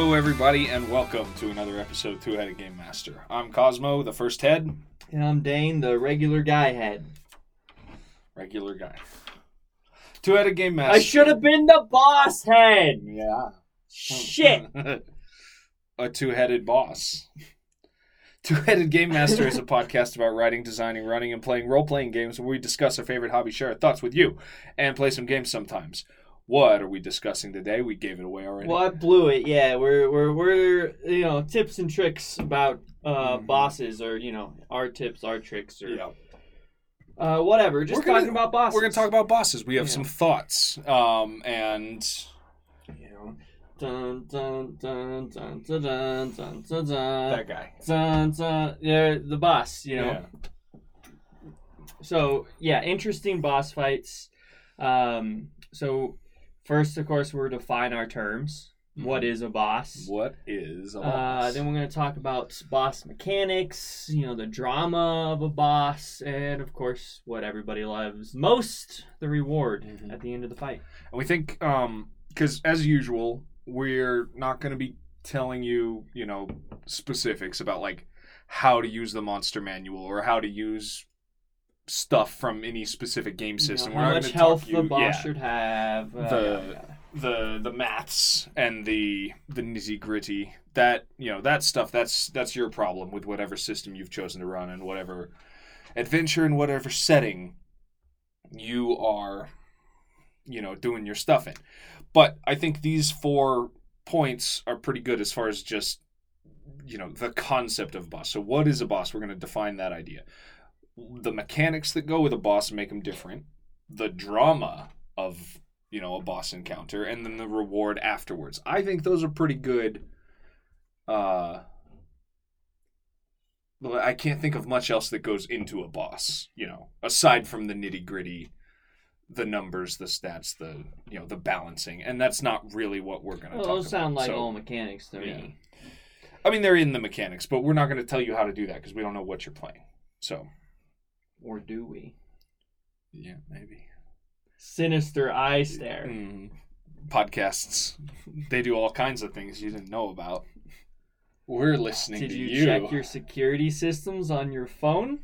Hello, everybody, and welcome to another episode of Two Headed Game Master. I'm Cosmo, the first head, And I'm Dane, the regular guy head. regular guy. Two Headed Game Master. I should have been the boss head. Yeah. Shit. a two headed boss. Two Headed Game Master is a podcast about writing, designing, running, and playing role playing games where we discuss our favorite hobby, share our thoughts with you, and play some games sometimes. What are we discussing today? We gave it away already. Well, I blew it. Yeah, we're we're we're you know tips and tricks about uh Mhm. bosses or you know our tips, our tricks or Yeah. uh whatever. Just We're gonna- talking about bosses. We're going to talk about bosses. We have Yeah. some thoughts. Um, and you know. Dun dun dun dun dun dun dun dun dun that guy. dun dun. Yeah, the boss. You know. Yeah. so yeah interesting boss fights um so first of course we're define our terms. What is a boss? What is a uh, then we're going to talk about boss mechanics you know the drama of a boss and of course what everybody loves most the reward Mhm. at the end of the fight. And we think, um, because as usual, we're not going to be telling you, you know, specifics about like how to use the monster manual or how to use stuff from any specific game You system. know, how much health you- the boss yeah, should have uh, The- yada, yada. the the maths and the the nitty gritty. That you know that stuff. That's that's your problem with whatever system you've chosen to run and whatever adventure and whatever setting you are, you know, doing your stuff in. But I think these four points are pretty good as far as just you know the concept of boss. So what is a boss? We're going to define that idea. The mechanics that go with a boss and make them different. The drama of you know a boss encounter and then the reward afterwards. I think those are pretty good. Uh, I can't think of much else that goes into a boss. You know, aside from the nitty gritty the numbers, the stats, the you know the balancing, and that's not really what we're going to well, talk those sound about. like So, all mechanics to yeah. me I mean, they're in the mechanics, but we're not going to tell you how to do that because we don't know what you're playing. So or do we yeah, maybe sinister eye stare Mm, podcasts they do all kinds of things you didn't know about. We're listening Did to you, you. check your security systems on your phone?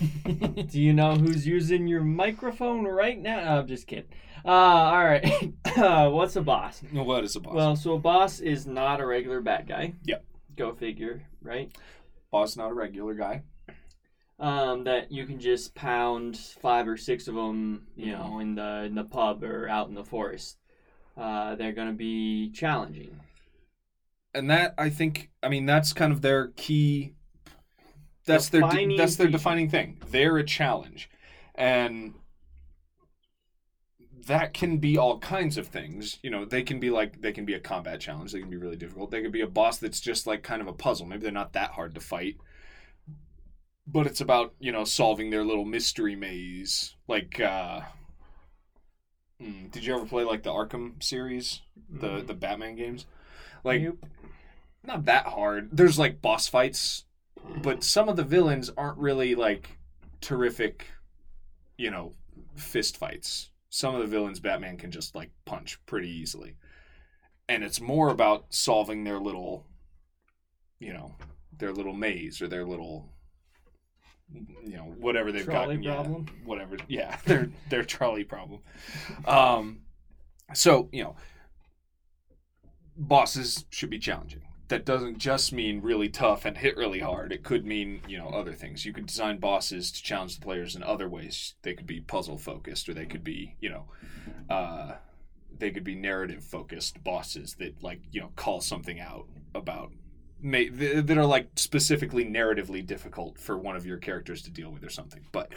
Do you know who's using your microphone right now? No, I'm just kidding. Uh, all right. uh, what's a boss? what is a boss? Well, so a boss is not a regular bad guy. Yep. Go figure, right? boss not a regular guy. Um, that you can just pound five or six of them, you know, in the in the pub or out in the forest. Uh, they're gonna be challenging. and that I think I mean that's kind of their key. That's their Defining that's their defining thing. They're a challenge, and that can be all kinds of things. You know, they can be like they can be a combat challenge. They can be really difficult. They could be a boss that's just like kind of a puzzle. Maybe they're not that hard to fight, but it's about you know solving their little mystery maze. Like, uh, hmm, did you ever play like the Arkham series, the the Batman games? Like Nope. not that hard. There's like boss fights, but some of the villains aren't really like terrific, you know, fist fights. Some of the villains Batman can just like punch pretty easily. And it's more about solving their little you know, their little maze or their little you know, whatever they've Trolley got. yeah, problem? whatever. Yeah, their their trolley problem. Um so, you know, bosses should be challenging. That doesn't just mean really tough and hit really hard. It could mean, you know, other things. You could design bosses to challenge the players in other ways. They could be puzzle focused or they could be, you know, uh, they could be narrative focused bosses that like, you know, call something out about may, that are like specifically narratively difficult for one of your characters to deal with or something. But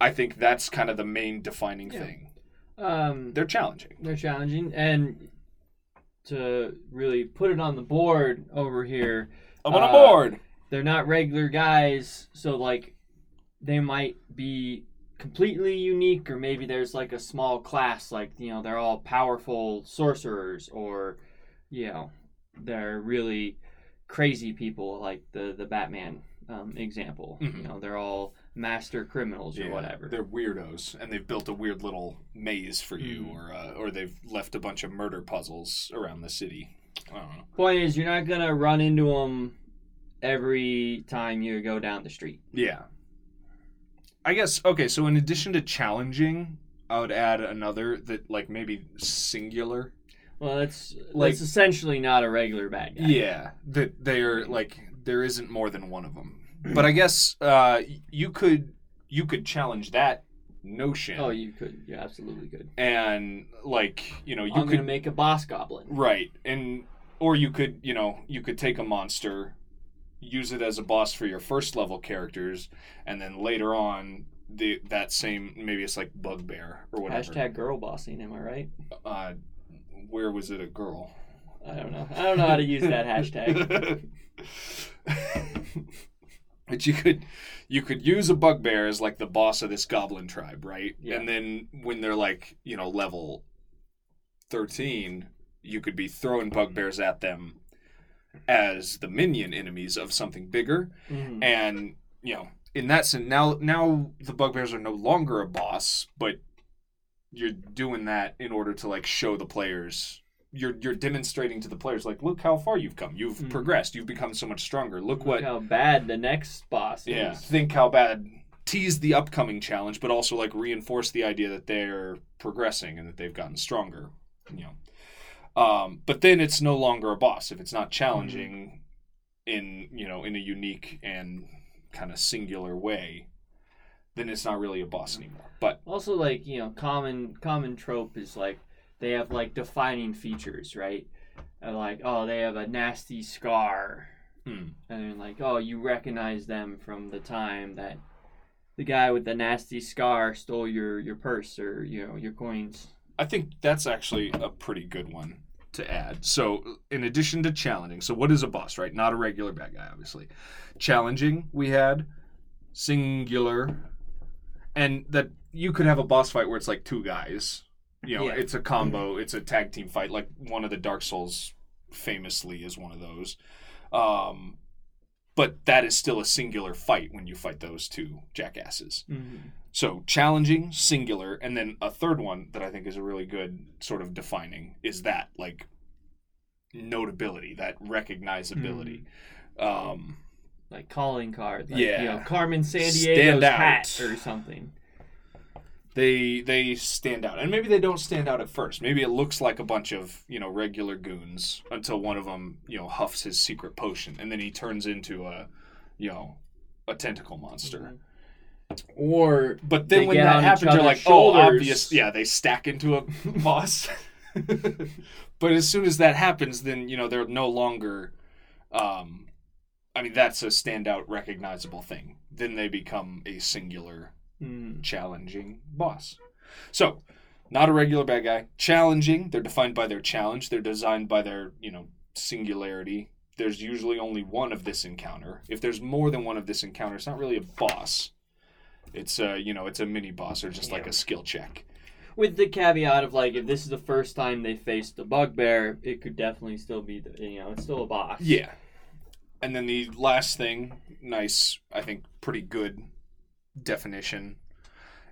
I think that's kind of the main defining Yeah. thing. Um, They're challenging. They're challenging, and to really put it on the board over here, I'm on Uh, board. they're not regular guys. So like, they might be completely unique, or maybe there's like a small class, like you know they're all powerful sorcerers, or you know they're really crazy people, like the the Batman um, example. Mhm. You know they're all master criminals or Yeah, whatever. They're weirdos, and they've built a weird little maze for you, Mm. or uh, or they've left a bunch of murder puzzles around the city. I don't know. Point is, you're not gonna run into them every time you go down the street. Yeah. I guess okay. So in addition to challenging, I would add another that like maybe singular. Well, it's Like- that's essentially not a regular bad guy. Yeah, that they are like there isn't more than one of them. But I guess uh, you could you could challenge that notion. Oh, you could. You absolutely could. and like you know you I'm could gonna make a boss goblin. right and or you could you know you could take a monster use it as a boss for your first level characters and then later on the that same maybe it's like bugbear or whatever Hashtag girl bossing. Am I right? uh where was it a girl I don't know. I don't know how to use that hashtag. but you could you could use a bugbear as like the boss of this goblin tribe right Yeah. and then when they're like you know level 13 you could be throwing bugbears at them as the minion enemies of something bigger Mhm. and you know in that sense now now the bugbears are no longer a boss but you're doing that in order to like show the players you're you're demonstrating to the players like look how far you've come. You've Mhm. progressed. You've become so much stronger. Look what how bad the next boss yeah is. think how bad tease the upcoming challenge but also like reinforce the idea that they're progressing and that they've gotten stronger you know. Um, but then it's no longer a boss. If it's not challenging in you know in a unique and kind of singular way then it's not really a boss anymore but Also, like you know, common common trope is like they have like defining features, right? And like, oh, they have a nasty scar, hmm, and then like, oh, you recognize them from the time that the guy with the nasty scar stole your your purse or you know your coins. I think that's actually a pretty good one to add. So, in addition to challenging, so what is a boss, right? Not a regular bad guy, obviously. Challenging, we had singular, and that you could have a boss fight where it's like two guys. You know, Yeah. it's a combo, it's a tag team fight. Like one of the Dark Souls famously is one of those. Um, but that is still a singular fight when you fight those two jackasses. Mm-hmm. So challenging, singular, and then a third one that I think is a really good sort of defining is that like notability, that recognizability. Um, Like calling card, like, Yeah. you know, Carmen Sandiego's hat or something. they they stand out, and maybe they don't stand out at first. Maybe it looks like a bunch of you know regular goons until one of them you know huffs his secret potion, and then he turns into a you know a tentacle monster. Or But then when that happens, you're like, oh, obvious. Yeah, they stack into a boss. but as soon as that happens, then you know they're no longer. Um, I mean, that's a standout, recognizable thing. Then they become a singular, mm, challenging boss. So, not a regular bad guy. Challenging. They're defined by their challenge. They're designed by their you know singularity. There's usually only one of this encounter. If there's more than one of this encounter, it's not really a boss. It's a you know it's a mini boss or just like a skill check. with the caveat of like if this is the first time they faced the bugbear, it could definitely still be the you know it's still a boss. Yeah. And then the last thing, nice, I think pretty good definition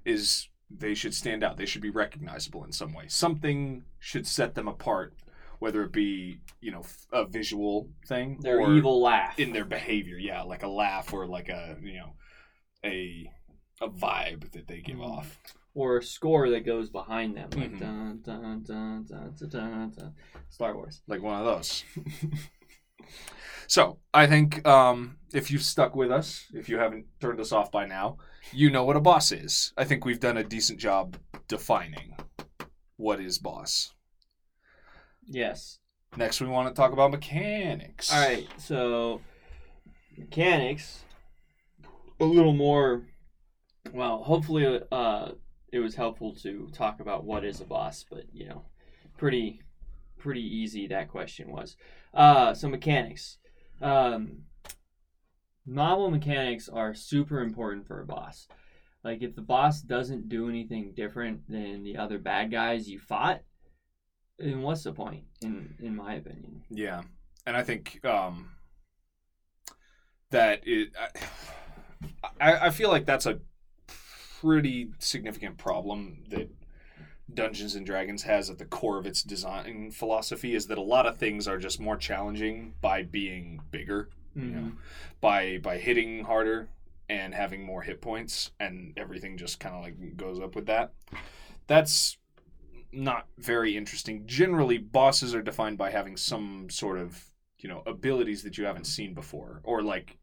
is they should stand out. They should be recognizable in some way. Something should set them apart, whether it be, you know, a visual thing Their or evil laugh. in their behavior. Yeah, like a laugh or like a, you know, a a vibe that they give Mhm. off. or a score that goes behind them, like Mhm. dun, dun, dun, dun, dun, dun, dun. Star Wars. like one of those. so I think um, if you've stuck with us, if you haven't turned us off by now, you know what a boss is. I think we've done a decent job defining what is boss. Yes. Next, we want to talk about mechanics. All right. So mechanics. A little more. Well, hopefully, uh, it was helpful to talk about what is a boss, but you know, pretty, pretty easy that question was. Uh, so mechanics. Um, novel mechanics are super important for a boss. Like if the boss doesn't do anything different than the other bad guys you fought, then what's the point? In in my opinion. Yeah, and I think um, that it. I, I feel like that's a pretty significant problem that Dungeons and Dragons has at the core of its design philosophy is that a lot of things are just more challenging by being bigger, Mhm. know, by by hitting harder and having more hit points, and everything just kind of like goes up with that. That's not very interesting. Generally, bosses are defined by having some sort of you know abilities that you haven't seen before, or like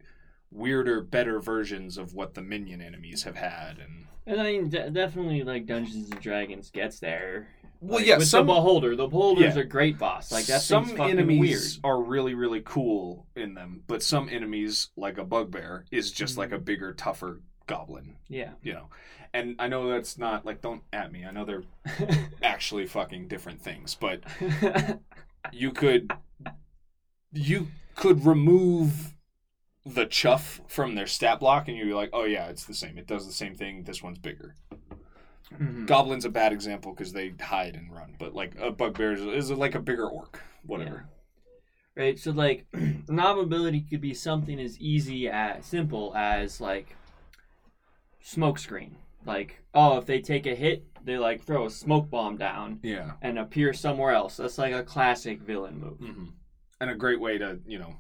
weirder, better versions of what the minion enemies have had, and And I mean, de- definitely like Dungeons and Dragons gets there. Well, Like, yeah, with some- the beholder, the beholder's Yeah. a great boss. Like that some fucking enemies weird. are really really cool in them, but some enemies like a bugbear is just like a Mm-hmm. bigger, tougher goblin. Yeah. You know, and I know that's not like don't at me. I know they're actually fucking different things, but you could you could remove the chuff from their stat block and you'd be like, oh yeah, it's the same. It does the same thing. This one's bigger. Mhm. Goblin's a bad example because they hide and run, but like a bugbear is, is like a bigger orc, whatever. right? So like, knob ability could be something as easy as simple as like smoke screen. Like, oh, if they take a hit, they like throw a smoke bomb down Yeah. and appear somewhere else. That's like a classic villain move. hmm And a great way to you know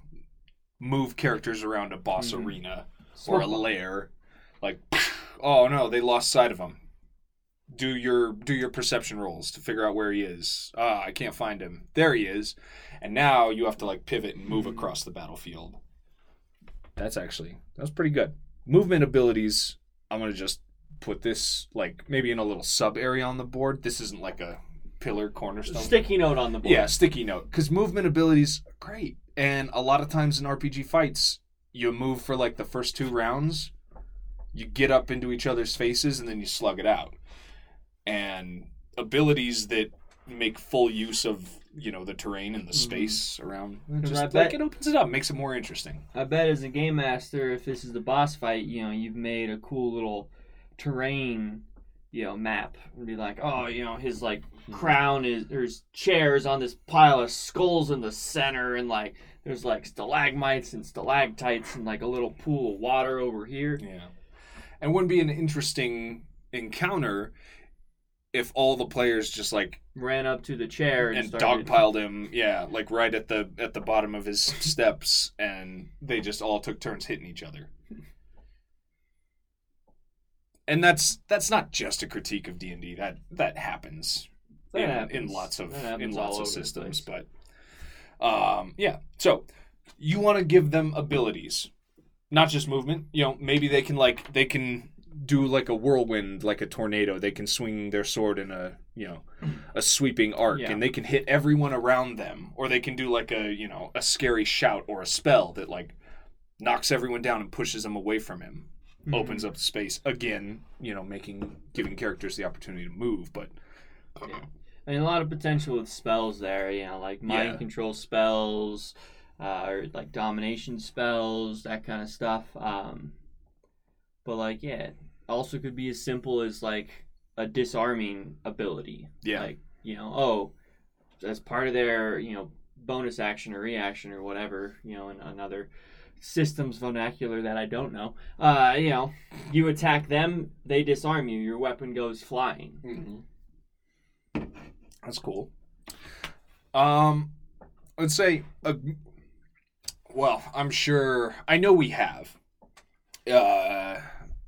move characters around a boss Mhm. arena or a lair. Like, oh no, they lost sight of him. Do your do your perception rolls to figure out where he is. Ah, I can't find him. There he is. And now you have to like pivot and move Mhm. across the battlefield. That's actually that's pretty good. Movement abilities. I'm gonna just put this like maybe in a little sub area on the board. This isn't like a pillar cornerstone. Sticky note on the board. Yeah, sticky note. Because movement abilities are great. And a lot of times in RPG fights, you move for like the first two rounds, you get up into each other's faces, and then you slug it out. And abilities that make full use of you know the terrain and the Mhm. space around just I like bet- it opens it up makes it more interesting I bet as a game master, if this is the boss fight, you know, you've made a cool little terrain, you know, map. And be like, oh, you know, his like Hmm. crown is there's chairs on this pile of skulls in the center and like there's like stalagmites and stalactites and like a little pool of water over here. yeah. And wouldn't be an interesting encounter if all the players just like Ran up to the chair and, and started dogpiled him yeah like right at the at the bottom of his steps and they just all took turns hitting each other. And that's that's not just a critique of d&d that that happens, in, in lots of in lots of systems but um yeah. So you want to give them abilities. Not just movement you know maybe they can like they can do like a whirlwind like a tornado. They can swing their sword in a you know a sweeping arc Yeah. and they can hit everyone around them. Or they can do like a you know a scary shout or a spell that like knocks everyone down and pushes them away from him. Mhm. opens up space. Again you know making giving characters the opportunity to move but Yeah. I mean, a lot of potential with spells there, you know, like mind Yeah. control spells, uh, or like domination spells, that kind of stuff. Um, but like, yeah, also could be as simple as like a disarming ability. Yeah. Like, you know, oh, as part of their, you know, bonus action or reaction or whatever, you know, in another systems vernacular that I don't know. Uh, you know, you attack them, they disarm you, your weapon goes flying. Mm-hmm. That's cool. Um, let's say, uh, well, I'm sure I know we have uh,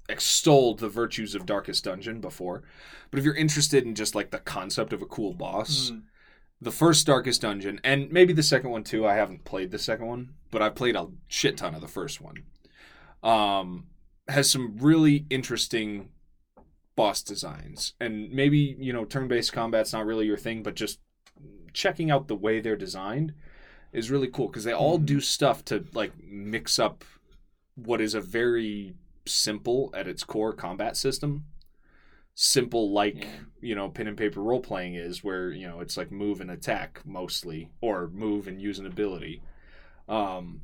extolled the virtues of Darkest Dungeon before, but if you're interested in just like the concept of a cool boss, Mm. the first Darkest Dungeon, and maybe the second one too. I haven't played the second one, but I've played a shit ton of the first one. Um, has some really interesting boss designs, and maybe you know turn-based combat's not really your thing, but just checking out the way they're designed is really cool because they all Mhm. do stuff to like mix up what is a very simple at its core combat system. Simple like Yeah. you know pen and paper role playing is where you know it's like move and attack mostly or move and use an ability um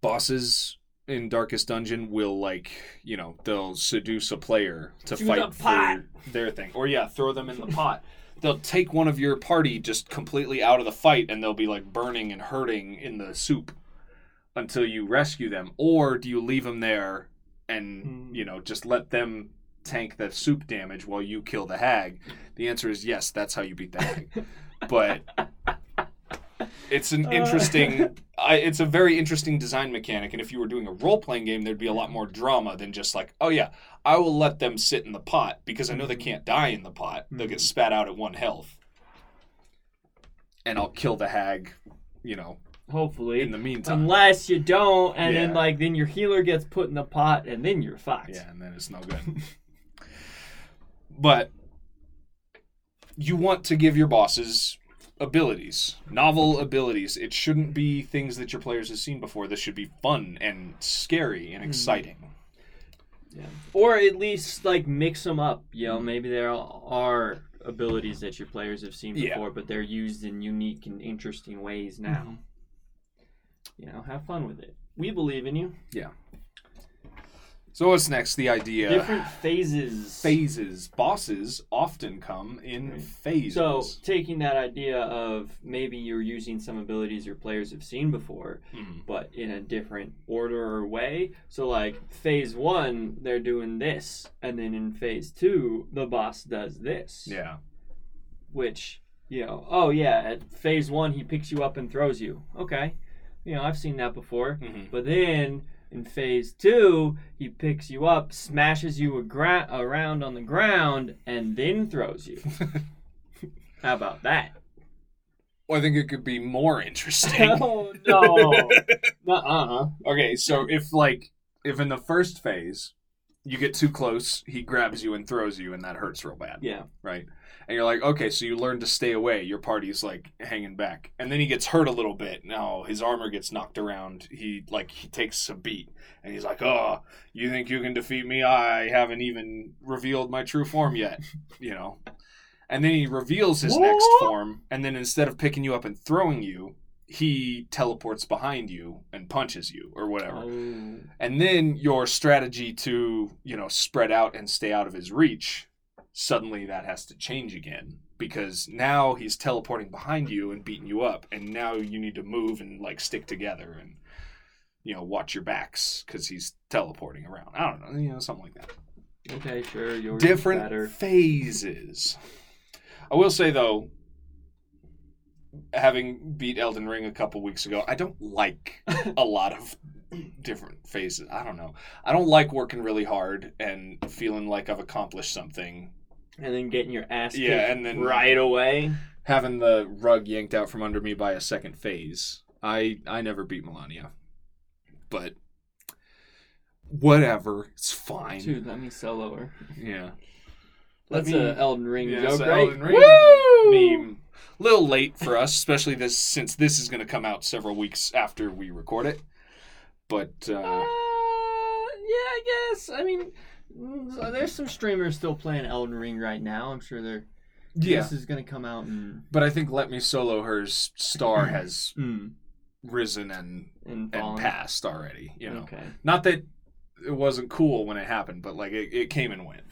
bosses in darkest dungeon will like you know they'll seduce a player to To fight the for their thing or yeah throw them in the pot they'll take one of your party just completely out of the fight and they'll be like burning and hurting in the soup until you rescue them or do you leave them there and Hmm. you know just let them tank the soup damage while you kill the hag. The answer is yes, that's how you beat the hag. but it's an interesting I, it's a very interesting design mechanic and if you were doing a role-playing game there'd be a lot more drama than just like oh yeah i will let them sit in the pot because i know they can't die in the pot they'll get Mhm. spat out at one health and i'll kill the hag you know Hopefully. in the meantime Unless you don't, and then like then your healer gets put in the pot, and then you're fucked. Yeah, and then it's no good. but you want to give your bosses abilities, novel abilities. It shouldn't be things that your players have seen before. This should be fun and scary and exciting. Yeah. Or at least like mix them up. You Mm-hmm. know, maybe there are abilities that your players have seen Yeah. before, but they're used in unique and interesting ways now. Mhm. You know, have fun with it. We believe in you. So what's next? The idea Different phases. phases. Bosses often come in Right. phases. So taking that idea of maybe you're using some abilities your players have seen before, Mhm. but in a different order or way. So like phase one, they're doing this, and then in phase two, the boss does this. yeah, Which, you know, oh yeah, at phase one he picks you up and throws you. Okay. You know, I've seen that before. Mhm. But then in phase two, he picks you up, smashes you agra- around on the ground, and then throws you. How about that? well, I think it could be more interesting. oh no! Uh-uh. Okay, so if like if in the first phase you get too close, he grabs you and throws you, and that hurts real bad, Yeah. right? And you're like, okay, so you learn to stay away. Your party's like hanging back, and then he gets hurt a little bit. Now his armor gets knocked around. He like he takes a beat, and he's like, oh, you think you can defeat me? I haven't even revealed my true form yet, you know. And then he reveals his next form, and then instead of picking you up and throwing you, he teleports behind you and punches you or whatever. Oh. And then your strategy to, you know, spread out and stay out of his reach, suddenly that has to change again because now he's teleporting behind you and beating you up and now you need to move and like stick together and you know, watch your backs cuz he's teleporting around. I don't know, you know, something like that. Okay, sure. Different better. phases. I will say though, having beat Elden Ring a couple weeks ago, I don't like a lot of different phases. I don't know. I don't like working really hard and feeling like I've accomplished something. And then getting your ass kicked Yeah, and then right away. having the rug yanked out from under me by a second phase. I I never beat Malenia. But whatever, it's fine. Dude, let me solo her. Yeah. Let That's me- a Elden Ring Yeah, joke, right? Elden Ring Woo! meme. Little late for us, especially this since this is going to come out several weeks after we record it. But Uh, uh, yeah, I guess. I mean, mm, there's some streamers still playing Elden Ring right now. I'm sure they're. yeah, This is gonna come out in but I think Let Me Solo Her's star has mm, risen and in and passed already. You know, Okay. not that it wasn't cool when it happened, but like it, it came and went.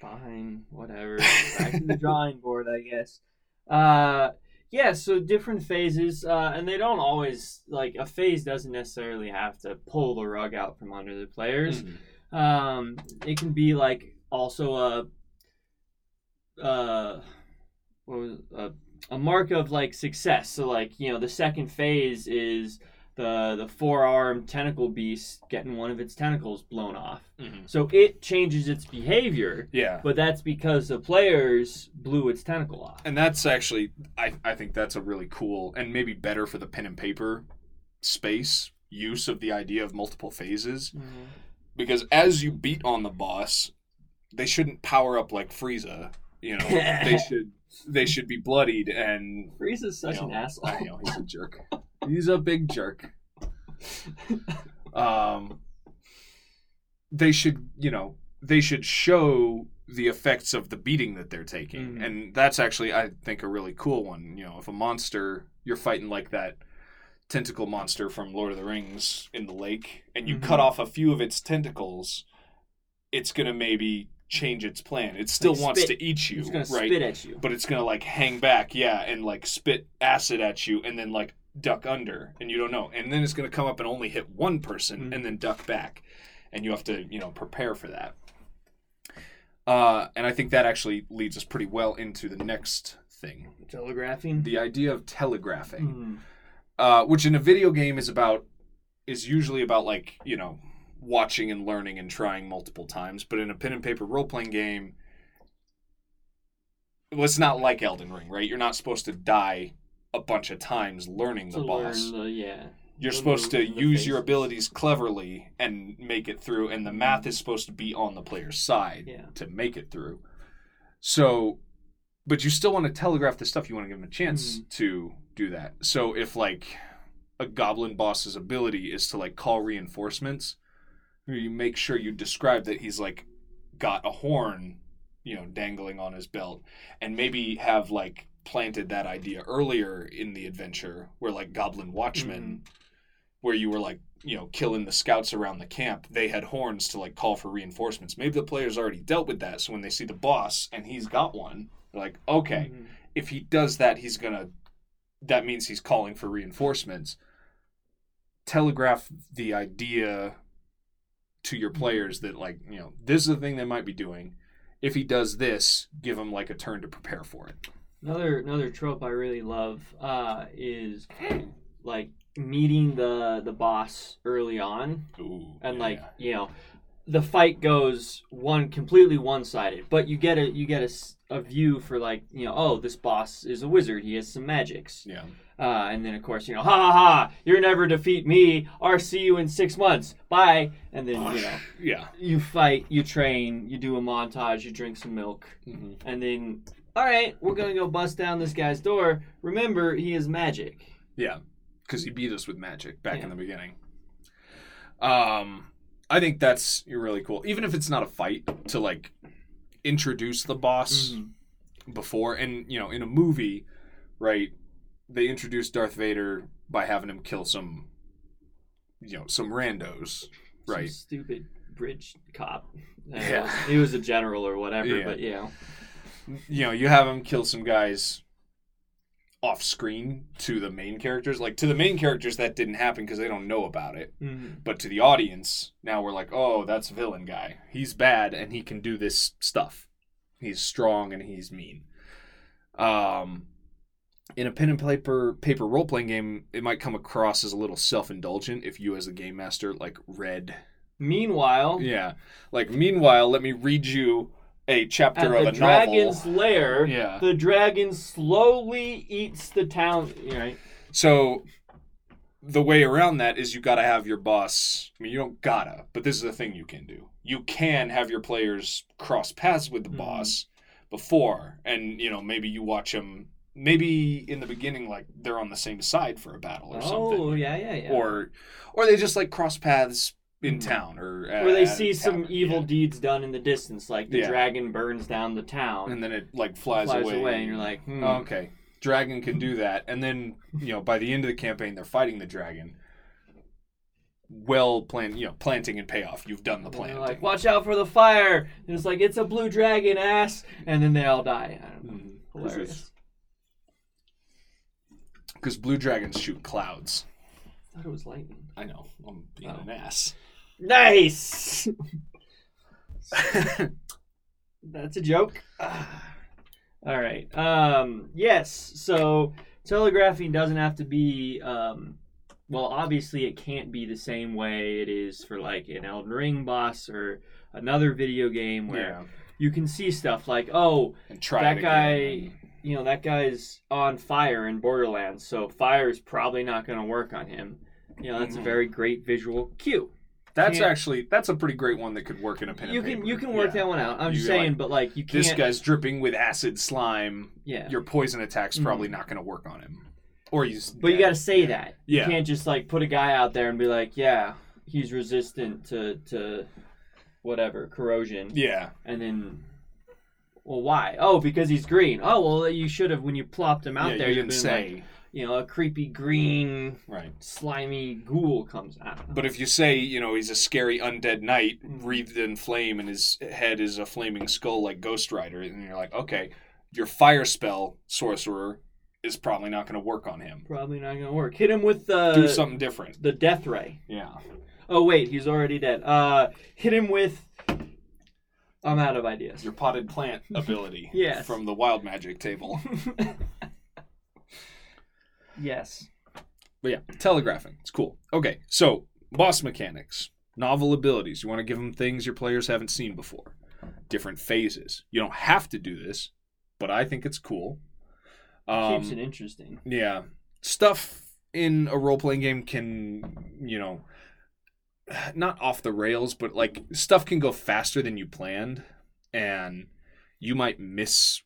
Fine, whatever. Back to the drawing board, I guess. Uh, yeah. So different phases, uh, and they don't always like a phase doesn't necessarily have to pull the rug out from under the players. Mhm. Um, it can be like also a, uh, what was it? a a mark of like success. So like you know the second phase is the the four armed tentacle beast getting one of its tentacles blown off. Mhm. So it changes its behavior, Yeah. but that's because the players blew its tentacle off. And that's actually, I, I think that's a really cool and maybe better for the pen and paper space use of the idea of multiple phases. Because as you beat on the boss, they shouldn't power up like Frieza. You know, they should they should be bloodied and Frieza's such you know, an asshole. I know he's a jerk. He's a big jerk. Um, they should, you know, they should show the effects of the beating that they're taking, Mhm. and that's actually, I think, a really cool one. You know, if a monster you're fighting like that tentacle monster from Lord of the Rings in the lake, and you Mhm. cut off a few of its tentacles, it's gonna maybe change its plan. It still Like wants spit. to eat you, right? spit at you. but it's gonna like hang back, yeah, and like spit acid at you, and then like duck under, and you don't know, and then it's gonna come up and only hit one person, Mhm. and then duck back, and you have to you know prepare for that. Uh, and I think that actually leads us pretty well into the next thing, Telegraphing. the idea of telegraphing, Mhm. uh, which in a video game is about is usually about like you know watching and learning and trying multiple times, but in a pen and paper role playing game, well, it's not like Elden Ring, right? You're not supposed to die a bunch of times learning the boss. the yeah. You're supposed to use your abilities cleverly and make it through, and the math is supposed to be on the player's side Yeah. to make it through. So, but you still want to telegraph the stuff. You want to give them a chance Mhm. to do that. So if like a goblin boss's ability is to like call reinforcements, you make sure you describe that he's like got a horn, you know, dangling on his belt, and maybe have like planted that idea earlier in the adventure where like goblin watchmen where you were like you know killing the scouts around the camp they had horns to like call for reinforcements. Maybe the players already dealt with that so when they see the boss and he's got one they're like okay Mhm. if he does that he's gonna that means he's calling for reinforcements. Telegraph the idea to your players that like you know this is the thing they might be doing. If he does this give him like a turn to prepare for it Another another trope I really love uh, is like meeting the the boss early on. Ooh, and yeah, like you know the fight goes one completely one sided but you get a you get a, a view for like you know oh this boss is a wizard he has some magics. Yeah. Uh, and then of course you know ha ha ha you'll never defeat me or see you in six months bye. And then you know yeah. you fight you train you do a montage you drink some milk. Hmm and then all right we're gonna go bust down this guy's door remember he is magic Yeah, because he beat us with magic back Yeah. in the beginning. Um, I think that's really cool. Even if it's not a fight, to like introduce the boss Mhm. before, and you know, in a movie, right? They introduced Darth Vader by having him kill some, you know, some randos, Some right? stupid bridge cop Uh, Yeah. he was a general or whatever Yeah. but you know you know, you have him kill some guys off screen to the main characters. Like to the main characters, that didn't happen because they don't know about it. Mhm. But to the audience, now we're like, oh, that's villain guy. He's bad and he can do this stuff. He's strong and he's mean. Um, in a pen and paper paper role playing game, it might come across as a little self indulgent if you, as the game master, like read. meanwhile Yeah, like meanwhile, let me read you a at chapter of the a dragon's novel. lair Yeah. the dragon slowly eats the town right So the way around that is you got to have your boss. I mean, you don't gotta, but this is a thing you can do. You can have your players cross paths with the Mhm. boss before, and you know maybe you watch them. Maybe in the beginning, like they're on the same side for a battle or oh something, Oh yeah yeah yeah or or they just like cross paths in Mhm. town, or or they see some evil deeds done in the distance like the Yeah. dragon burns down the town and then it like flies, flies away, away, and you're like hmm. Oh, okay, dragon can do that, and then you know by the end of the campaign they're fighting the dragon. Well planned, you know, planting and payoff. You've done the plan like, watch out for the fire. And it's like, it's a blue dragon ass. And then they all die. I don't know. Mhm. Hilarious. Because blue dragons shoot clouds. I thought it was lightning. I know. I'm being Oh. an ass. Nice! That's a joke. All right. Um, yes. So telegraphing doesn't have to be. Um, well, obviously, it can't be the same way it is for like an Elden Ring boss or another video game where yeah. you can see stuff like, oh, that guy, again. you know, that guy's on fire in Borderlands, so fire is probably not going to work on him. You know, that's a Mhm. very great visual cue. That's can't- actually that's a pretty great one that could work in a pen You and can paper. you can work Yeah. that one out. I'm just saying, like, but like you can't. This guy's dripping with acid slime. yeah. Your poison attack's probably Mhm. not going to work on him. Or he's. But you got to say that. Yeah. You can't just like put a guy out there and be like, yeah, he's resistant to to whatever corrosion, Yeah. and then. Well, why? Oh, because he's green. Oh, well, you should have when you plopped him out yeah, there. you you've didn't been say. You know, a creepy green right. slimy ghoul comes out. But if you say, you know, he's a scary undead knight Mhm. wreathed in flame and his head is a flaming skull like Ghost Rider, and you're like, okay, your fire spell sorcerer is probably not going to work on him. probably not gonna work. Hit him with the Do something different. the death ray. Yeah. Oh wait, he's already dead. Uh, hit him with. I'm out of ideas. Your potted plant ability. Yes. From the wild magic table. yes. But yeah, telegraphing. It's cool. Okay, so boss mechanics, novel abilities. You want to give them things your players haven't seen before. Different phases. You don't have to do this, but I think it's cool. Um, Keeps it interesting. Yeah. Stuff in a role playing game can, you know, not off the rails, but like stuff can go faster than you planned. And you might miss,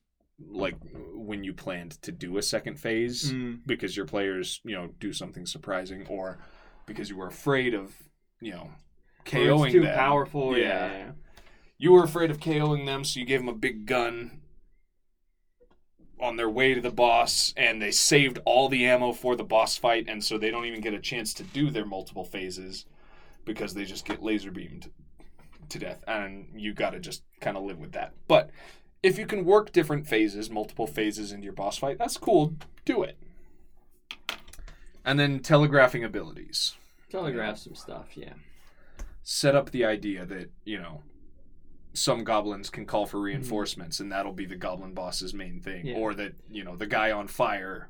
like, when you planned to do a second phase Mm. because your players, you know, do something surprising or because you were afraid of, you know, KOing it's too them. powerful. Yeah. Yeah. yeah. You were afraid of KOing them, so you gave them a big gun on their way to the boss, and they saved all the ammo for the boss fight, and so they don't even get a chance to do their multiple phases because they just get laser beamed to death, and you got to just kind of live with that. But if you can work different phases, multiple phases into your boss fight, that's cool. Do it. And then telegraphing abilities Telegraph some stuff. Yeah. set up the idea that you know some goblins can call for reinforcements and that'll be the goblin boss's main thing Yeah. or that you know the guy on fire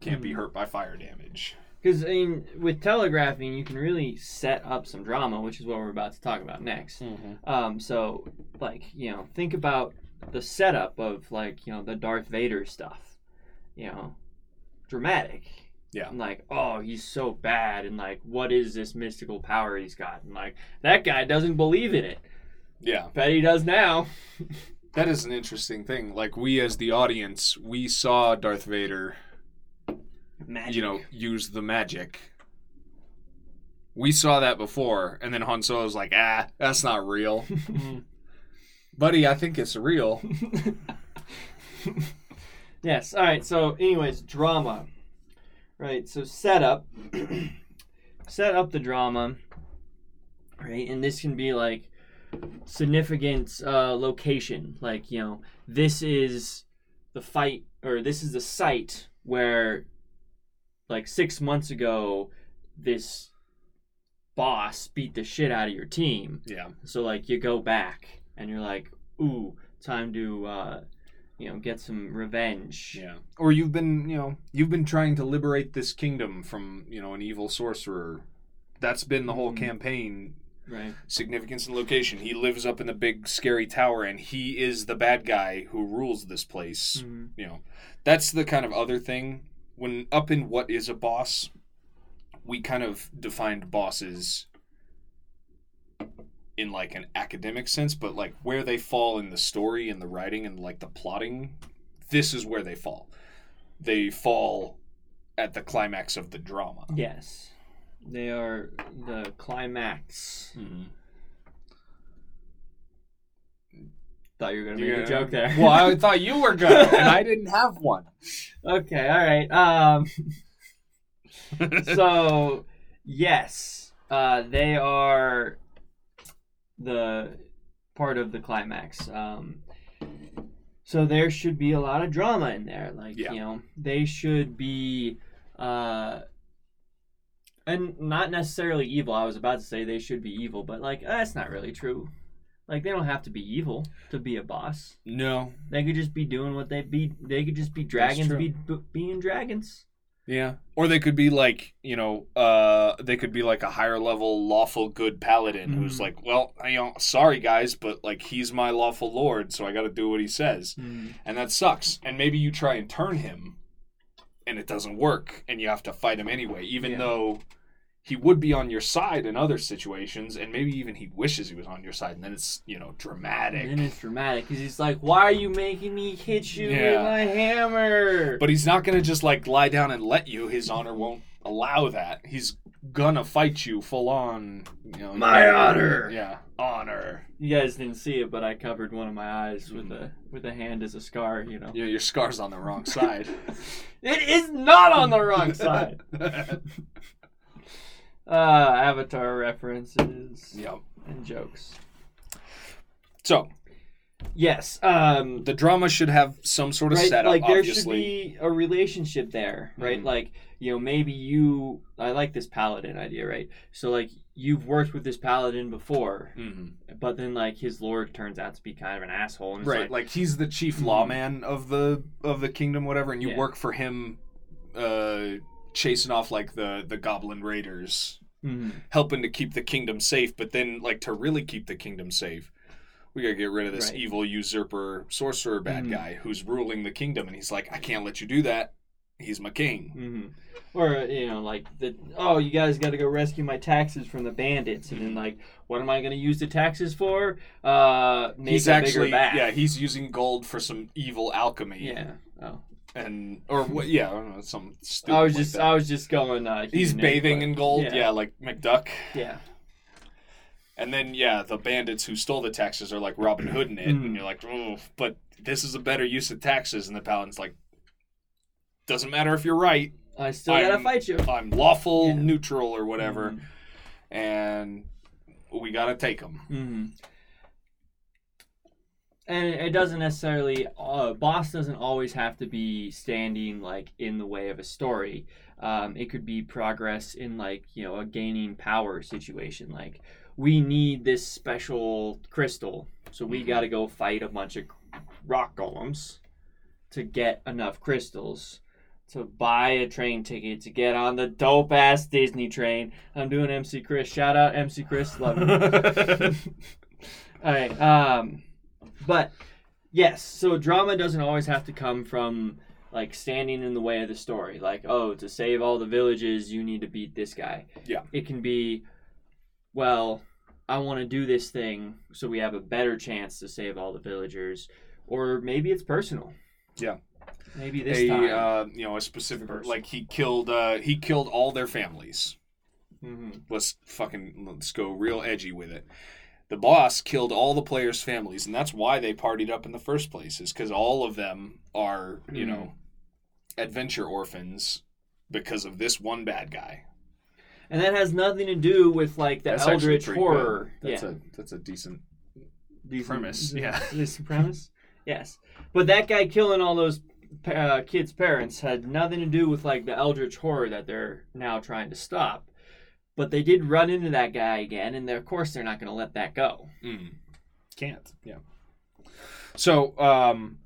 can't be Mhm. hurt by fire damage Because I mean, with telegraphing, you can really set up some drama, which is what we're about to talk about next. Um, so like you know, think about the setup of like you know the Darth Vader stuff. You know, dramatic. Yeah. And like, oh, he's so bad, and like, what is this mystical power he's got? And like, that guy doesn't believe in it. yeah Bet he does now. that is an interesting thing like we as the audience we saw darth vader Magic. you know use the magic we saw that before and then han solo's like ah that's not real buddy i think it's real yes. All right. So, anyways, drama. Right. So, setup. set up the drama. Right, and this can be like significant uh, location. Like you know, this is the fight, or this is the site where, like six months ago, this boss beat the shit out of your team. yeah So like you go back and you're like, ooh, time to uh, you know get some revenge. Yeah. Or you've been, you know, you've been trying to liberate this kingdom from, you know, an evil sorcerer. That's been the whole Mhm. campaign. Right. Significance and location. He lives up in the big scary tower and he is the bad guy who rules this place. Mhm. You know. That's the kind of other thing when up in what is a boss, we kind of defined bosses in like an academic sense, but like where they fall in the story and the writing and like the plotting, this is where they fall. They fall at the climax of the drama. Yes. They are the climax. Thought you were gonna make Yeah. a joke there. Well, I thought you were gonna, and I didn't have one. okay. All right. Um. so yes, uh, they are the part of the climax. Um, so there should be a lot of drama in there. Like Yeah. you know, they should be, uh, and not necessarily evil. I was about to say they should be evil, but like that's not really true. Like they don't have to be evil to be a boss. no. They could just be doing what they be. They could just be dragons, true. be being dragons. Yeah. Or they could be like, you know, uh, they could be like a higher level lawful good paladin who's Mhm. like, well, you know, sorry guys, but like he's my lawful lord, so I got to do what he says, and that sucks. And maybe you try and turn him, and it doesn't work, and you have to fight him anyway, even Yeah. though he would be on your side in other situations, and maybe even he wishes he was on your side, and then it's you know dramatic. And then it's dramatic because he's like, "Why are you making me hit you Yeah. with my hammer?" But he's not gonna just like lie down and let you. His honor won't allow that. He's gonna fight you full on. You know, My honor. Yeah, honor. you guys didn't see it, but I covered one of my eyes with hmm. a with a hand as a scar. You know, Yeah, your scar's on the wrong side. it is not on the wrong side. Uh, Avatar references yep. and jokes. So Yes. Um, the drama should have some sort of right? setup. like there obviously. should be a relationship there, right? Mhm. Like you know, maybe you. I like this paladin idea, right? So like you've worked with this paladin before, hmm but then like his lord turns out to be kind of an asshole, and it's right like, like, he's the chief Mhm. lawman of the of the kingdom whatever and you Yeah. work for him uh chasing off like the the goblin raiders Mhm. helping to keep the kingdom safe but then like to really keep the kingdom safe we gotta get rid of this Right. evil usurper sorcerer bad Mhm. guy who's ruling the kingdom and he's like i can't let you do that he's my king hmm Or you know, like the oh, you guys got to go rescue my taxes from the bandits, and then like, what am I to use the taxes for? Uh, make he's a actually bigger bath. yeah he's using gold for some evil alchemy yeah. Oh, and or what yeah i don't know some stupid I was like just that. I was just going. Uh, he's bathing input. in gold Yeah. yeah like mcduck Yeah. And then yeah, the bandits who stole the taxes are like Robin Hood in it, and you're like, oh, but this is a better use of taxes. And the paladin's like, doesn't matter if you're right. I still gotta I'm- fight you. I'm lawful, Yeah. neutral, or whatever, Mhm. and we gotta take them. Mhm. And it doesn't necessarily. Uh, boss doesn't always have to be standing like in the way of a story. Um, it could be progress in like you know a gaining power situation. Like we need this special crystal, so we Mhm. got to go fight a bunch of rock golems to get enough crystals to buy a train ticket to get on the dope ass Disney train. I'm doing MC Chris. Shout out MC Chris. Love you. All right. Um, but yes, so drama doesn't always have to come from like standing in the way of the story. Like, oh, to save all the villages, you need to beat this guy. Yeah. It can be, well, I want to do this thing so we have a better chance to save all the villagers, or maybe it's personal. Yeah. Maybe this a time. uh, you know a specific Person. like he killed uh, he killed all their families. Mhm. Let's fucking let's go real edgy with it. The boss killed all the players' families, and that's why they partied up in the first place. Is because all of them are you know adventure orphans because of this one bad guy. And that has nothing to do with like the That's eldritch horror. good. That's yeah. a that's a decent. Decent- premise, yeah. Decent premise. Yes, but that guy killing all those uh, kids' parents had nothing to do with like the eldritch horror that they're now trying to stop. But they did run into that guy again, and of course they're not going to let that go. Mm. Can't. Yeah. So um,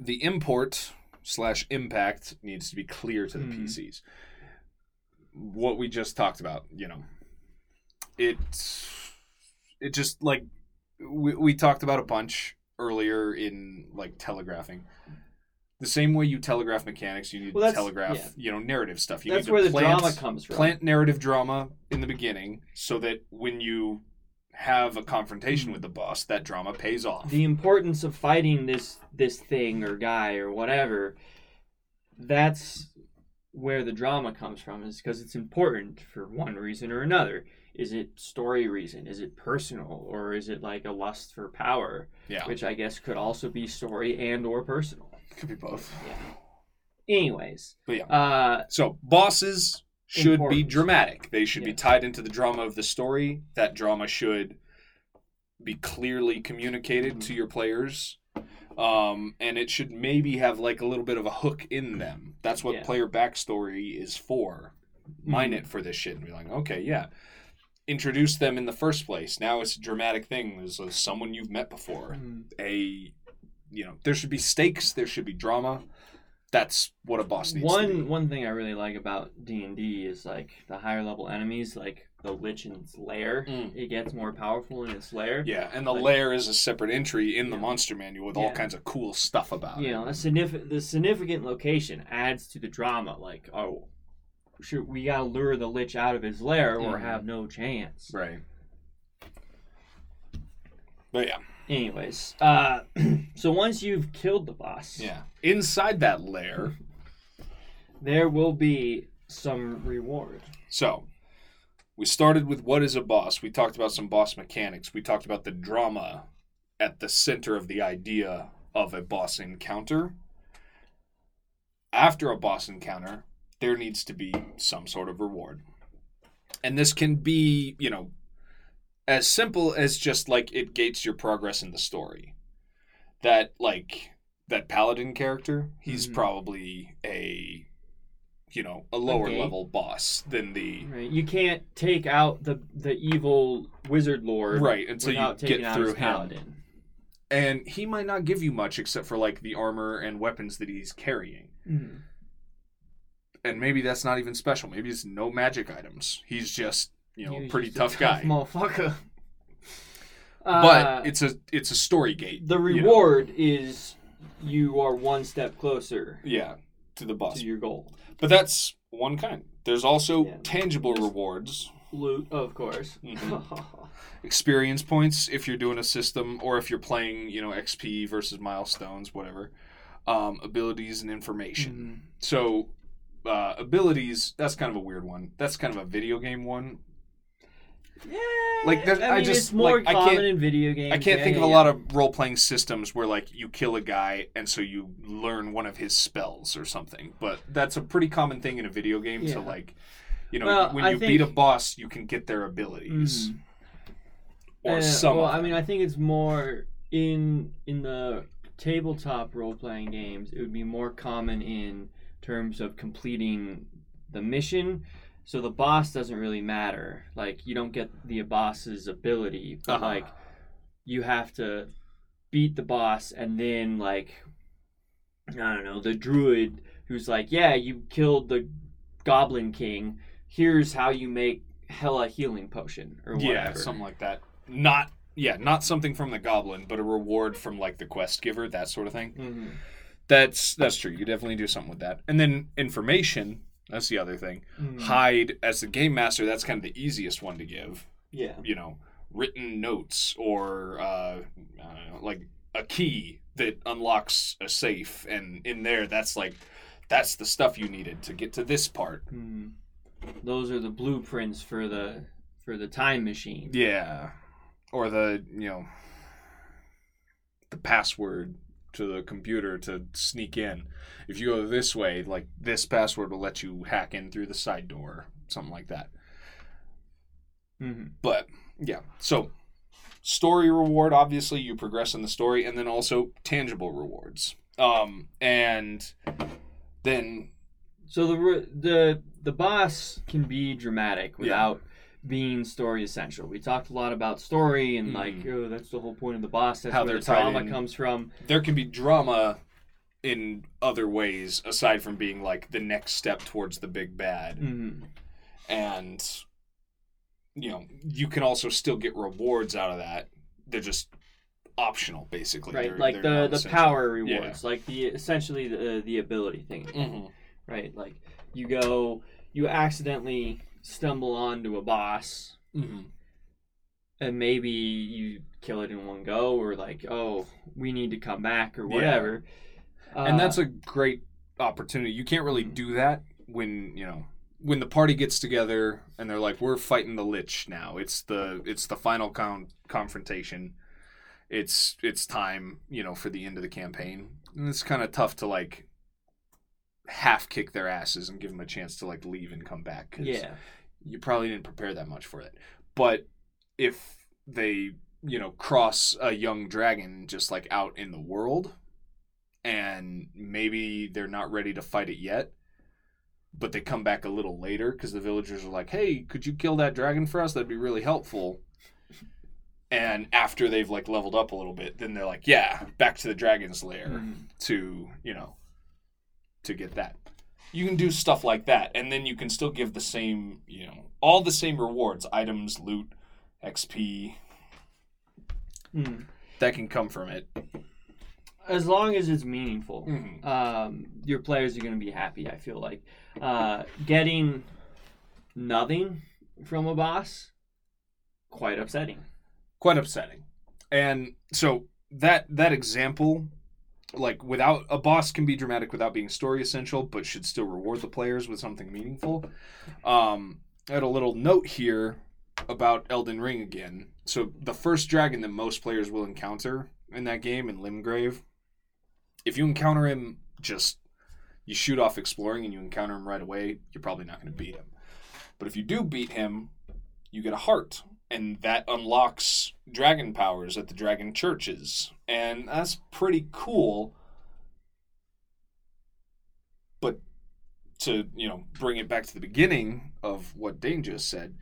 the import slash impact needs to be clear to the Mhm. PCs. What we just talked about, you know, it it just like we we talked about a bunch earlier in like telegraphing. The same way you telegraph mechanics, you need Well, to telegraph, yeah. you know, narrative stuff. You That's need to where the plant- drama comes from. plant narrative drama in the beginning so that when you have a confrontation with the boss that drama pays off. The importance of fighting this this thing or guy or whatever that's where the drama comes from is because it's important for one reason or another. Is it story reason? Is it personal? Or is it like a lust for power? Yeah. Which i guess could also be story and or personal could be both yeah anyways but yeah uh so bosses should be dramatic they should be tied into the drama of the story that drama should be clearly communicated to your players um, and it should maybe have like a little bit of a hook in them that's what Yeah. player backstory is for mine Mhm. it for this shit and be like, okay, yeah. Introduce them in the first place. Now it's a dramatic thing. There's someone you've met before. mm, A, you know, there should be stakes. There should be drama. That's what a boss needs to one one thing i really like about d&d is like the higher level enemies like the lich in its lair Mm. it gets more powerful in its lair Yeah, and the Like- lair is a separate entry in the monster manual with all kinds of cool stuff about you it. know, a significant the significant location adds to the drama. Like, oh, shoot, we gotta lure the lich out of his lair or Mhm. have no chance. Right. But yeah, Anyways, uh, so once you've killed the boss, yeah. Inside that lair, there will be some reward. So, we started with what is a boss. We talked about some boss mechanics. We talked about the drama at the center of the idea of a boss encounter. After a boss encounter, there needs to be some sort of reward. And this can be, you know, as simple as just like it gates your progress in the story. That, like, that paladin character, he's Mhm. probably a you know a lower gate. level boss than the Right. You can't take out the the evil wizard lord right until you get through him. paladin. And he might not give you much except for like the armor and weapons that he's carrying. Mhm. And maybe that's not even special. Maybe it's no magic items. He's just you know pretty a tough guy. motherfucker. but Uh, it's a it's a story gate. the you know? reward is you are one step closer yeah, to the boss. to your goal. But that's one kind. There's also Yeah. tangible rewards, Loot, of course. Mhm. experience points if you're doing a system, or if you're playing, you know, XP versus milestones, whatever. Um, abilities and information. Mhm. So, uh, abilities, that's kind of a weird one. That's kind of a video game one. Yeah, Like, there's- I I mean, just, it's more like, I common can't- in video games. I can't yeah, think of yeah, a lot of role playing systems where, like, you kill a guy and so you learn one of his spells or something. But that's a pretty common thing in a video game to, like, you know, Well, when I you beat a boss, you can get their abilities. Mhm. Or Uh, some. Well, of I mean. I think it's more in in the tabletop role playing games. It would be more common in terms of completing the mission. So the boss doesn't really matter. Like you don't get the boss's ability, but Uh-huh. like you have to beat the boss and then like I don't know, the druid who's like, "Yeah, you killed the goblin king. Here's how you make hella healing potion or whatever." Yeah, something like that. Not yeah, not something from the goblin, but a reward from like the quest giver, that sort of thing. Mhm. That's that's true. You definitely do something with that. And then information, that's the other thing. Mhm. Hide as the game master, that's kind of the easiest one to give. Yeah. You know, written notes or uh, know, like a key that unlocks a safe, and in there, that's like that's the stuff you needed to get to this part. Hmm. Those are the blueprints for the for the time machine. Yeah. Or the, you know, the password to the computer to sneak in. If you go this way, like this password will let you hack in through the side door, something like that. Mhm. But yeah, so story reward obviously you progress in the story and then also tangible rewards. Um and then So the the the boss can be dramatic without being story essential. We talked a lot about story and Mhm. like, oh, that's the whole point of the boss. That's How where the drama in. comes from. there can be drama in other ways aside from being like the next step towards the big bad. Mhm. and you know you can also still get rewards out of that they're just optional basically Right, They're- like they're the the power rewards, like the essentially the the ability thing. Mhm. Right, like you go, you accidentally stumble onto a boss, Mhm. and maybe you kill it in one go, or like, oh, we need to come back, or Yeah. whatever. and Uh, that's a great opportunity you can't really Mhm. do that when you know when the party gets together and they're like we're fighting the lich now it's the it's the final con- confrontation it's it's time you know for the end of the campaign and it's kind of tough to like half kick their asses and give them a chance to like leave and come back 'cause yeah, you probably didn't prepare that much for it. But if they, you know, cross a young dragon just like out in the world and maybe they're not ready to fight it yet, but they come back a little later because the villagers are like, hey, could you kill that dragon for us? That'd be really helpful. And after they've like leveled up a little bit, then they're like, yeah, back to the dragon's lair Mhm. to you know to get that you can do stuff like that and then you can still give the same you know all the same rewards items loot xp Mhm. that can come from it as long as it's meaningful. Mhm. um, your players are going to be happy. I feel like uh, getting nothing from a boss quite upsetting. quite upsetting and so that that example like without a boss can be dramatic without being story essential but should still reward the players with something meaningful. Um i had a little note here about elden ring again. So the first dragon that most players will encounter in that game in limgrave if you encounter him just you shoot off exploring and you encounter him right away you're probably not going to beat him. But if you do beat him you get a heart and that unlocks dragon powers at the dragon churches and that's pretty cool but to you know bring it back to the beginning of what Dane just said,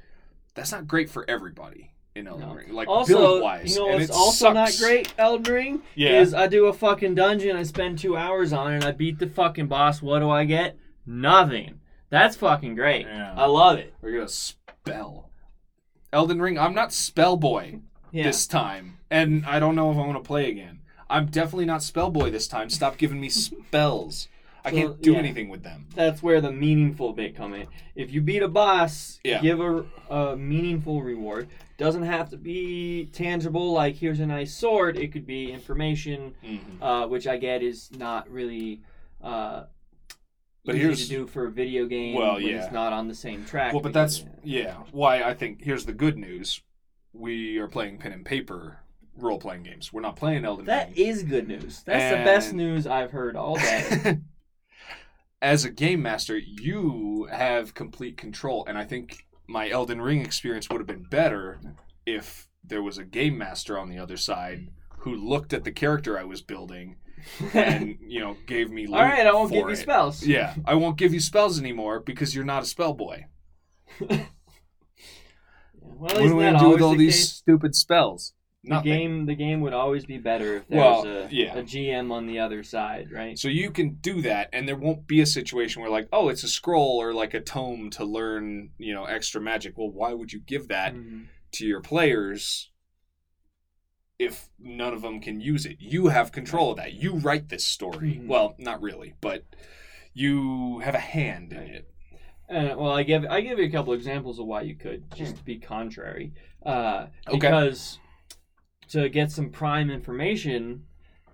that's not great for everybody in Elden No. Ring. Like also, build wise, you know and what's also not great, Elden Ring, Yeah. is I do a fucking dungeon, I spend two hours on it, and I beat the fucking boss. What do I get? Nothing. That's fucking great. Yeah. I love it. We're gonna spell. Elden Ring. I'm not spell boy Yeah. this time, and I don't know if I want to play again. I'm definitely not spell boy this time. Stop giving me spells. I So, can't do yeah. anything with them. That's where the meaningful bit come in. If you beat a boss, Yeah. give a, a meaningful reward. Doesn't have to be tangible, like here's a nice sword. It could be information, Mhm. uh, which I get is not really uh, But easy here's- to do for a video game Well, when yeah. it's not on the same track. Well, but because- that's yeah. Why I think here's the good news: we are playing pen and paper role playing games. We're not playing Elden That Ring. is good news. That's the best news I've heard all day. As a game master, you have complete control, and I think my Elden Ring experience would have been better if there was a game master on the other side who looked at the character I was building and you know gave me. all right, I won't for give you spells. Yeah, I won't give you spells anymore because you're not a spell boy. Well, What isn't do we that do with all the these case? stupid spells? The Nothing. game, the game would always be better if there Well, was a, yeah. a GM on the other side, right? So you can do that, and there won't be a situation where like, oh, it's a scroll or like a tome to learn, you know, extra magic. Well, why would you give that Mhm. to your players if none of them can use it? You have control of that. You write this story. Mhm. Well, not really, but you have a hand in it. Uh, well, I give I give you a couple examples of why you could just to be contrary, uh, Okay. because to get some prime information,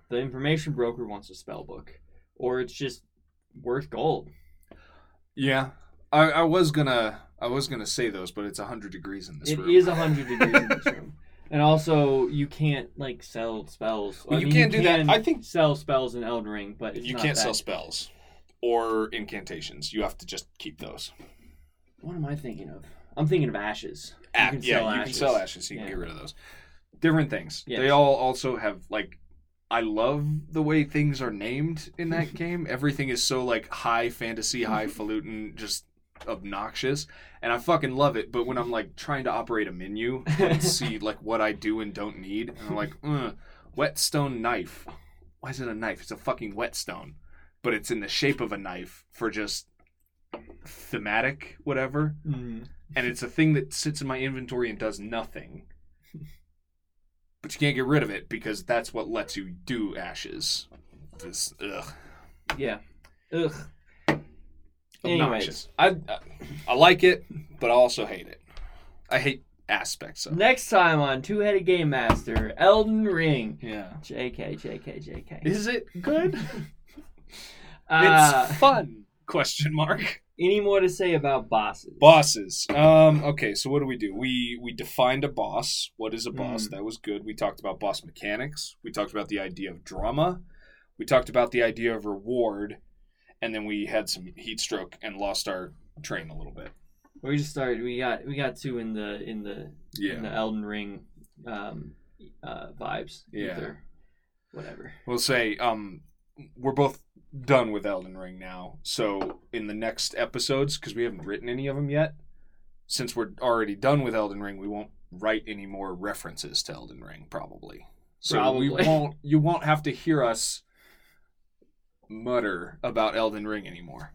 the information broker wants a spell book, or it's just worth gold. Yeah, I, I was gonna, I was gonna say those, but it's hundred degrees in this It room. is hundred degrees in this room, and also you can't like sell spells. Well, I you mean, can't do that. I think- sell spells in Elden Ring, but it's you not can't that- sell spells or incantations. You have to just keep those. What am I thinking of? I'm thinking of ashes. You Ah, can yeah, sell you can ashes. sell ashes. You can Yeah. get rid of those. Different things. Yes. They all also have like. I love the way things are named in that game. Everything is so like high fantasy, highfalutin, just obnoxious, and I fucking love it. But when I'm like trying to operate a menu and see like what I do and don't need, and I'm like, uh, whetstone knife. Why is it a knife? It's a fucking whetstone, but it's in the shape of a knife for just thematic whatever Mm. and it's a thing that sits in my inventory and does nothing. But you can't get rid of it because that's what lets you do ashes. This ugh, Yeah. Ugh. Obnoxious. I, I I like it, but I also hate it. I hate aspects of it. Next time on Two Headed Game Master, Elden Ring. Yeah. JK, JK, JK. Is it good? Uh, it's fun. Question mark. any more to say about bosses? Bosses. Um. Okay. So what do we do? We we defined a boss. What is a boss? Mm. That was good. We talked about boss mechanics. We talked about the idea of drama. We talked about the idea of reward, and then we had some heat stroke and lost our train a little bit. We just started. We got we got two in the in the in Yeah. the Elden Ring um, uh, vibes. Yeah. Either. Whatever. We'll say um we're both done with Elden Ring now. So in the next episodes, because we haven't written any of them yet, since we're already done with Elden Ring, we won't write any more references to Elden Ring probably. So we won't. You won't have to hear us mutter about Elden Ring anymore.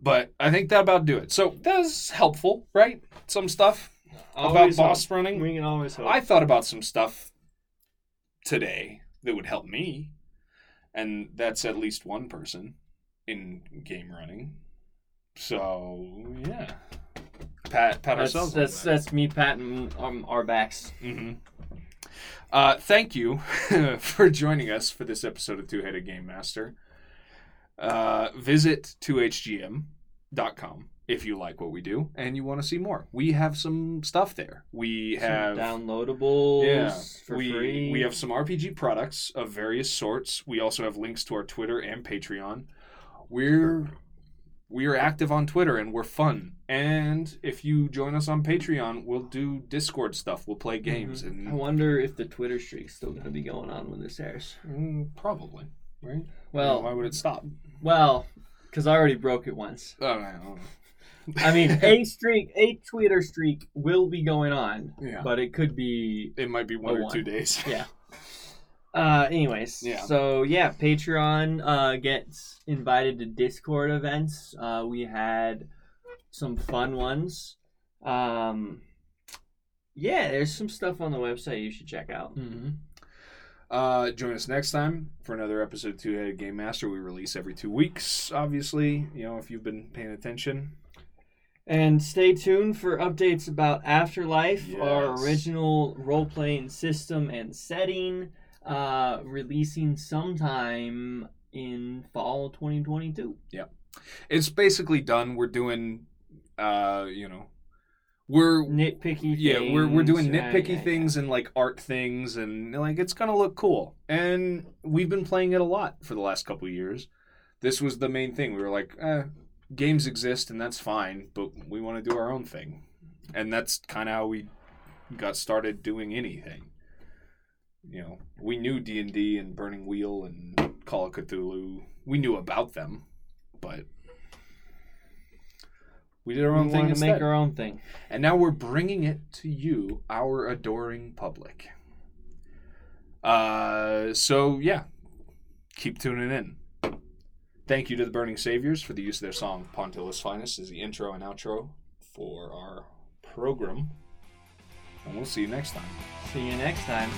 But I think that about do it. So that's helpful, right? Some stuff Always about boss hope. running. We can always hope. I thought about some stuff today that would help me, and that's at least one person in game running. So yeah, pat pat that's ourselves. that's, that's me patting um, our backs. hmm Uh, thank you for joining us for this episode of Two Headed Game Master. Uh, visit 2hgm.com if you like what we do and you want to see more. We have some stuff there. We Some have downloadables Yeah, we free. we have some RPG products of various sorts. We also have links to our Twitter and Patreon. We're we are active on Twitter and we're fun. And if you join us on Patreon, we'll do Discord stuff. We'll play games Mhm. and I wonder if the Twitter streak's still going to be going on when this airs. Mm, probably right. Well, why would it stop? well, Because I already broke it once. Oh, man. I mean, a streak, a Twitter streak will be going on, Yeah. but it could be it might be one or one. two days. yeah. Uh, anyways, Yeah. So yeah, Patreon uh, gets invited to Discord events. Uh, we had some fun ones. Um, yeah, there's some stuff on the website you should check out. Mm-hmm. Uh, join us next time for another episode of Two Headed Game Master. We release every two weeks, obviously. You know, if you've been paying attention. And stay tuned for updates about Afterlife, our original role playing system and setting, uh, releasing sometime in fall 2022. Yeah. It's basically done. We're doing, uh, you know, we're Nitpicky yeah, we're we're doing nitpicky things and like art things, and like it's gonna look cool. And we've been playing it a lot for the last couple of years. This was the main thing. We were like, eh, games exist and that's fine, but we want to do our own thing, and that's kind of how we got started doing anything. You know, we knew D and D and Burning Wheel and Call of Cthulhu. We knew about them, but we did our We own thing to instead. make our own thing. And now we're bringing it to you, our adoring public. Uh, so yeah, keep tuning in. Thank you to the Burning Saviors for the use of their song "Pontilla's Finest" as the intro and outro for our program and we'll see you next time. See you next time.